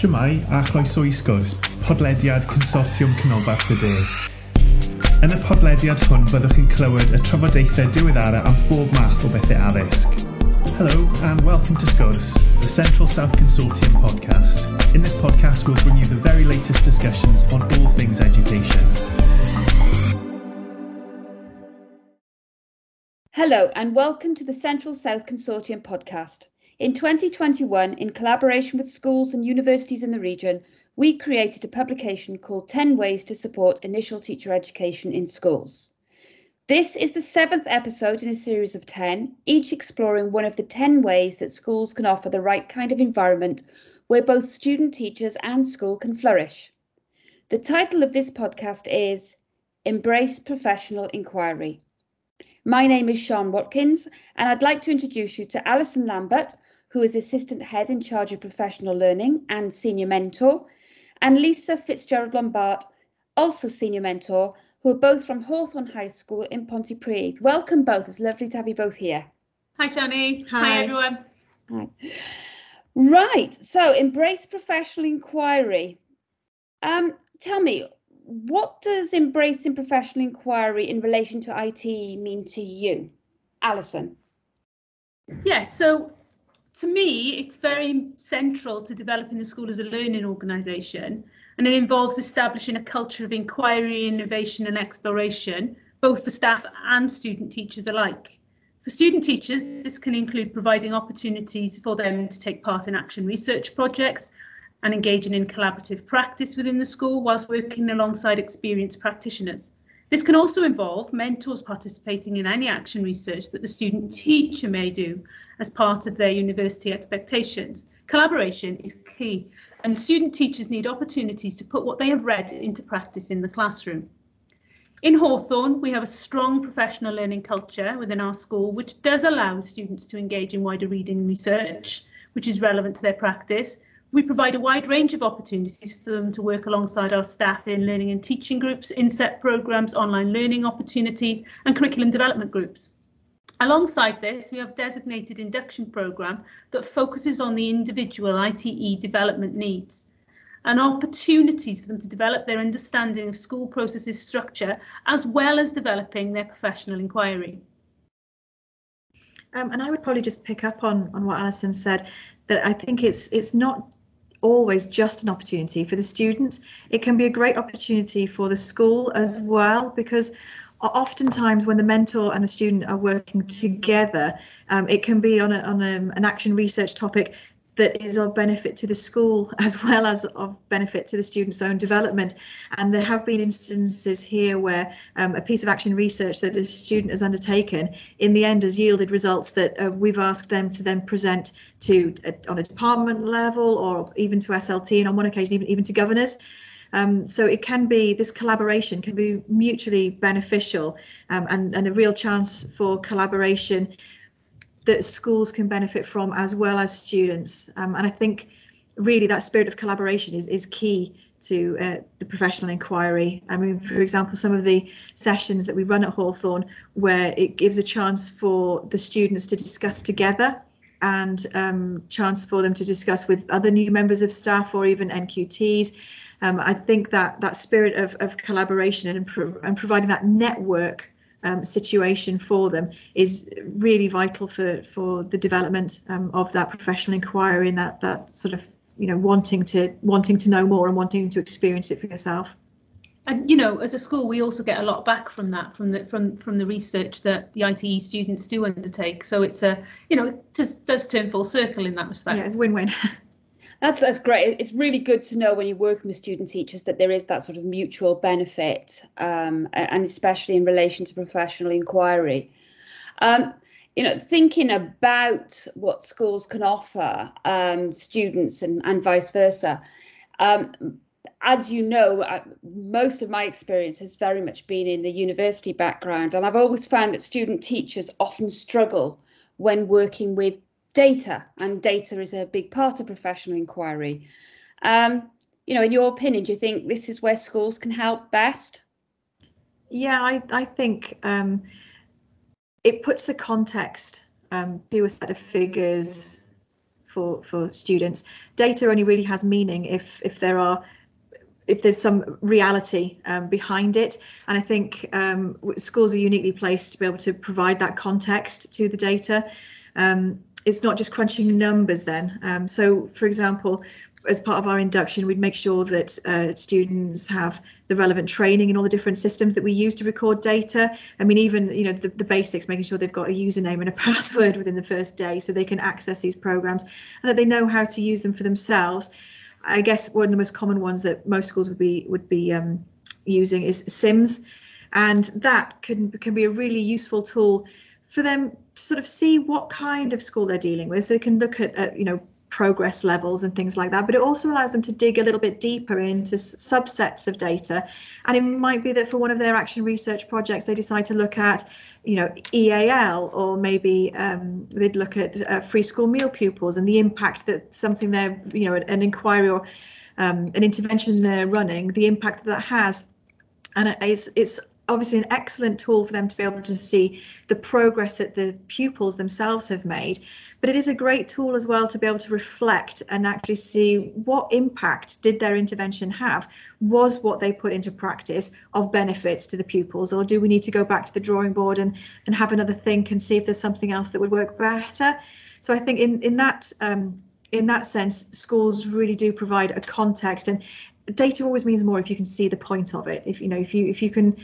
Siamai a chroeso i sgwrs, podlediad Consortiwm Canolbarth y De. Yn y podlediad hwn byddwch chi'n clywed y trafodaethau diweddara am bob math o bethau addysg. Hello and welcome to Sgwrs, the Central South Consortium podcast. In this podcast we'll bring you the very latest discussions on all things education. Hello and welcome to the Central South Consortium podcast. In 2021, in collaboration with schools and universities in the region, we created a publication called 10 Ways to Support Initial Teacher Education in Schools. This is the seventh episode in a series of 10, each exploring one of the 10 ways that schools can offer the right kind of environment where both student teachers and school can flourish. The title of this podcast is Embrace Professional Inquiry. My name is Sean Watkins, and I'd like to introduce you to Alison Lambert, who is Assistant Head in charge of Professional Learning and Senior Mentor, and Lisa Fitzgerald Lombard, also Senior Mentor, who are both from Hawthorn High School in Pontypridd. Welcome both. It's lovely to have you both here. Hi, Shani. Hi. Hi, everyone. Hi. Right, so embrace professional inquiry. Um, tell me, what does embracing professional inquiry in relation to ITE mean to you? Alison. Yes, so to me, it's very central to developing the school as a learning organisation, and it involves establishing a culture of inquiry, innovation, and exploration, both for staff and student teachers alike. For student teachers, this can include providing opportunities for them to take part in action research projects and engaging in collaborative practice within the school whilst working alongside experienced practitioners. This can also involve mentors participating in any action research that the student teacher may do as part of their university expectations. Collaboration is key and student teachers need opportunities to put what they have read into practice in the classroom. In Hawthorn, we have a strong professional learning culture within our school, which does allow students to engage in wider reading and research, which is relevant to their practice. We provide a wide range of opportunities for them to work alongside our staff in learning and teaching groups, inset programmes, online learning opportunities and curriculum development groups. Alongside this, we have designated induction programme that focuses on the individual ITE development needs and opportunities for them to develop their understanding of school processes structure as well as developing their professional inquiry. Um, and I would probably just pick up on on what Alison said that I think it's it's not always just an opportunity for the students. It can be a great opportunity for the school as well because oftentimes when the mentor and the student are working together, um, it can be on, a, on a, an action research topic that is of benefit to the school as well as of benefit to the student's own development. And there have been instances here where um, a piece of action research that a student has undertaken in the end has yielded results that uh, we've asked them to then present to uh, on a department level or even to SLT and on one occasion even, even to governors. Um, so it can be this collaboration can be mutually beneficial um, and, and a real chance for collaboration that schools can benefit from as well as students. Um, and I think really that spirit of collaboration is, is key to uh, the professional inquiry. I mean, for example, some of the sessions that we run at Hawthorn where it gives a chance for the students to discuss together and um, chance for them to discuss with other new members of staff or even NQTs. Um, I think that that spirit of, of collaboration and, pro and providing that network um, situation for them is really vital for for the development um, of that professional inquiry and that that sort of you know wanting to wanting to know more and wanting to experience it for yourself. And you know as a school we also get a lot back from that from the from from the research that the ITE students do undertake. So it's a you know it just does turn full circle in that respect. Yeah it's win-win That's that's great. It's really good to know when you're working with student teachers that there is that sort of mutual benefit, um, and especially in relation to professional inquiry. Um, you know, thinking about what schools can offer um, students and, and vice versa. Um, as you know, uh, most of my experience has very much been in the university background, and I've always found that student teachers often struggle when working with data, and data is a big part of professional inquiry. Um, you know, in your opinion, do you think this is where schools can help best? Yeah, I, I think um, it puts the context um, to a set of figures for for students. Data only really has meaning if if there are if there's some reality um, behind it. And I think um, schools are uniquely placed to be able to provide that context to the data. Um, it's not just crunching numbers then. Um, so, for example, as part of our induction, we'd make sure that uh, students have the relevant training in all the different systems that we use to record data. I mean, even you know the, the basics, making sure they've got a username and a password within the first day, so they can access these programs and that they know how to use them for themselves. I guess one of the most common ones that most schools would be would be um, using is SIMS, and that can can be a really useful tool for them sort of see what kind of school they're dealing with. So they can look at, at you know progress levels and things like that but it also allows them to dig a little bit deeper into subsets of data and it might be that for one of their action research projects they decide to look at you know EAL or maybe um, they'd look at uh, free school meal pupils and the impact that something they're you know an, inquiry or um, an intervention they're running the impact that, that has and it's it's obviously an excellent tool for them to be able to see the progress that the pupils themselves have made but it is a great tool as well to be able to reflect and actually see what impact did their intervention have. Was what they put into practice of benefits to the pupils or do we need to go back to the drawing board and and have another think and see if there's something else that would work better? So i think in in that um, in that sense schools really do provide a context and data always means more if you can see the point of it. If you know if you if you can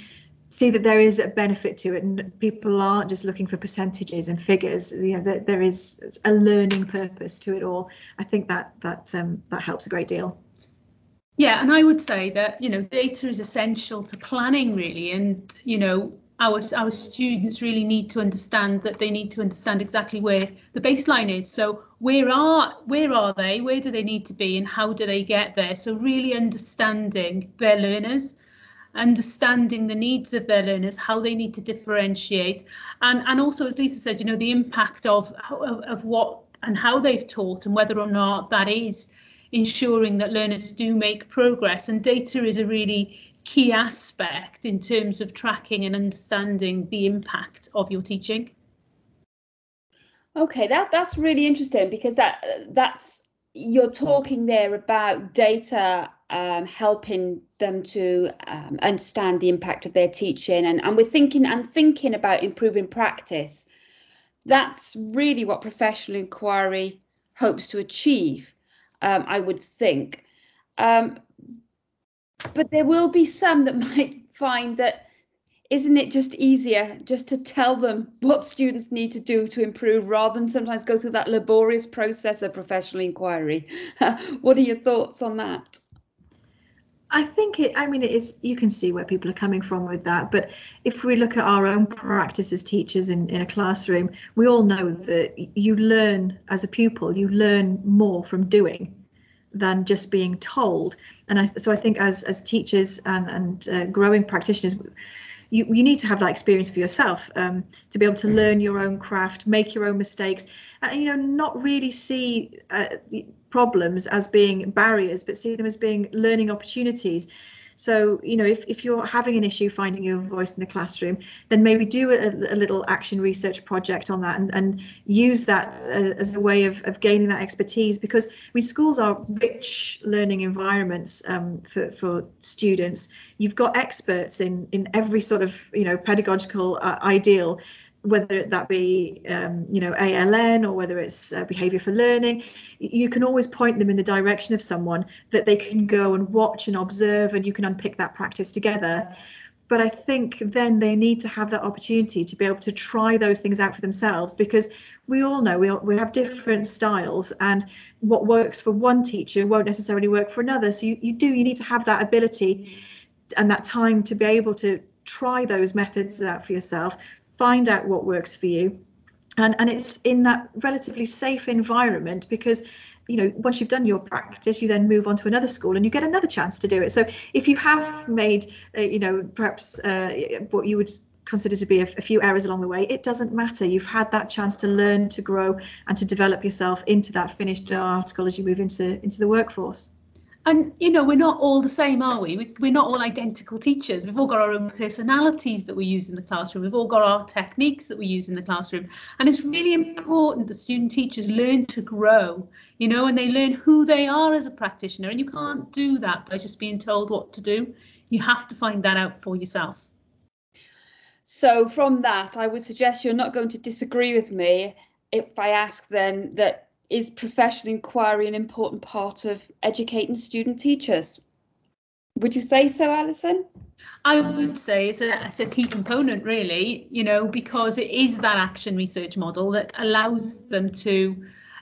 see that there is a benefit to it and people aren't just looking for percentages and figures you know that there is a learning purpose to it all. I think that that um, that helps a great deal. Yeah and i would say that you know data is essential to planning really and you know our our students really need to understand that they need to understand exactly where the baseline is. So where are where are they? Where do they need to be? And how do they get there? So really understanding their learners understanding the needs of their learners, how they need to differentiate, and and also as Lisa said, you know, the impact of of, of what and how they've taught and whether or not that is ensuring that learners do make progress. And data is a really key aspect in terms of tracking and understanding the impact of your teaching. Okay, that that's really interesting because that that's you're talking there about data um, helping them to um, understand the impact of their teaching. And, and we're thinking and thinking about improving practice. That's really what professional inquiry hopes to achieve um, i would think. Um, but there will be some that might find that isn't it just easier just to tell them what students need to do to improve rather than sometimes go through that laborious process of professional inquiry? What are your thoughts on that I think it, I mean, it is, you can see where people are coming from with that. But if we look at our own practice as teachers in, in a classroom, we all know that you learn as a pupil, you learn more from doing than just being told. And I, so I think as, as teachers and, and uh, growing practitioners, you, you need to have that experience for yourself um, to be able to learn your own craft, make your own mistakes, and you know not really see uh, problems as being barriers, but see them as being learning opportunities. So, you know, if, if you're having an issue finding your voice in the classroom, then maybe do a, a little action research project on that and, and use that uh, as a way of, of gaining that expertise because I mean, schools are rich learning environments um, for, for students. You've got experts in, in every sort of, you know, pedagogical uh, ideal whether that be um, you know ALN or whether it's uh, behavior for learning, you can always point them in the direction of someone that they can go and watch and observe, and you can unpick that practice together. But I think then they need to have that opportunity to be able to try those things out for themselves because we all know we, we have different styles and what works for one teacher won't necessarily work for another. So you, you do, you need to have that ability and that time to be able to try those methods out for yourself find out what works for you. And and it's in that relatively safe environment because you know once you've done your practice you then move on to another school and you get another chance to do it. So if you have made uh, you know perhaps uh, what you would consider to be a, a, few errors along the way it doesn't matter. You've had that chance to learn to grow and to develop yourself into that finished article as you move into into the workforce and you know we're not all the same are we? we we're not all identical teachers. We've all got our own personalities that we use in the classroom. We've all got our techniques that we use in the classroom. And it's really important that student teachers learn to grow you know and they learn who they are as a practitioner. And you can't do that by just being told what to do. You have to find that out for yourself. So from that i would suggest you're not going to disagree with me if i ask then that is professional inquiry an important part of educating student teachers? Would you say so, Alison? I would say it's a, it's a key component, really, you know, because it is that action research model that allows them to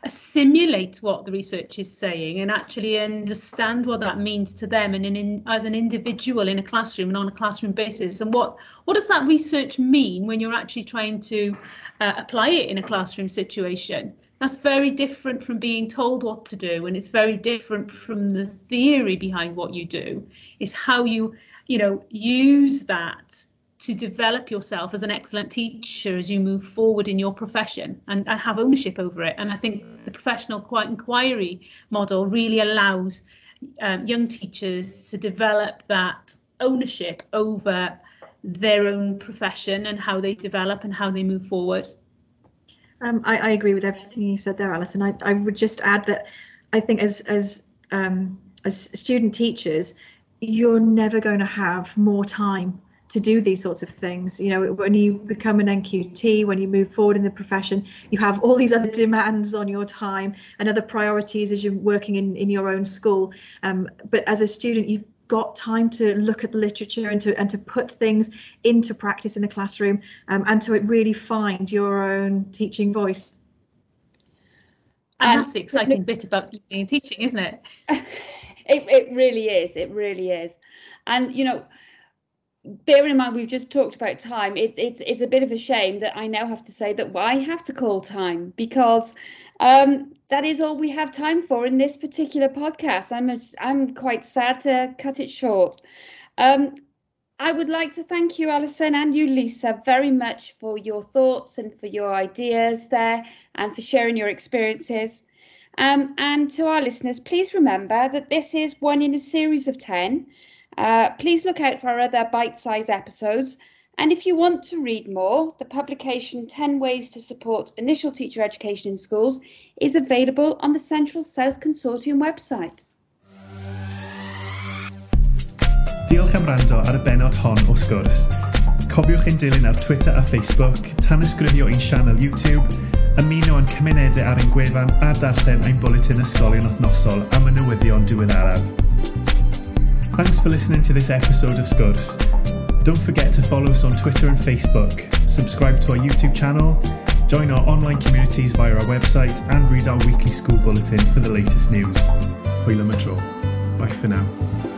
assimilate what the research is saying and actually understand what that means to them and in, in, as an individual in a classroom and on a classroom basis and what what does that research mean when you're actually trying to uh, apply it in a classroom situation that's very different from being told what to do, and it's very different from the theory behind what you do. Is how you, you know, use that to develop yourself as an excellent teacher as you move forward in your profession and, and have ownership over it. And I think the professional inquiry model really allows um, young teachers to develop that ownership over their own profession and how they develop and how they move forward. Um, I, I, agree with everything you said there, Alison. I, I would just add that I think as as um, as student teachers, you're never going to have more time to do these sorts of things. You know, when you become an NQT, when you move forward in the profession, you have all these other demands on your time and other priorities as you're working in, in your own school. Um, but as a student, you've got time to look at the literature and to and to put things into practice in the classroom um, and to really find your own teaching voice. And, and that's the exciting bit about being teaching, isn't it? it? It really is. It really is. And you know, bearing in mind we've just talked about time, it's it's it's a bit of a shame that I now have to say that I have to call time because um, that is all we have time for in this particular podcast. I'm a, I'm quite sad to cut it short. Um, I would like to thank you, Alison, and you, Lisa, very much for your thoughts and for your ideas there and for sharing your experiences. Um, and to our listeners, please remember that this is one in a series of 10. Uh, please look out for our other bite sized episodes and if you want to read more, the publication 10 Ways to Support Initial Teacher Education in Schools is available on the Central South Consortium website. Diolch am rando ar y benod hon o sgwrs. Cofiwch ein dilyn ar Twitter a Facebook, tan ysgrifio ein sianel YouTube, ymuno yn cymunedau ar ein gwefan a darllen ein bulletin ysgolion wythnosol am y newyddion diweddaraf. Thanks for listening to this episode of Sgwrs. Don't forget to follow us on Twitter and Facebook, subscribe to our YouTube channel, join our online communities via our website, and read our weekly school bulletin for the latest news. Hwyl. Bye for now.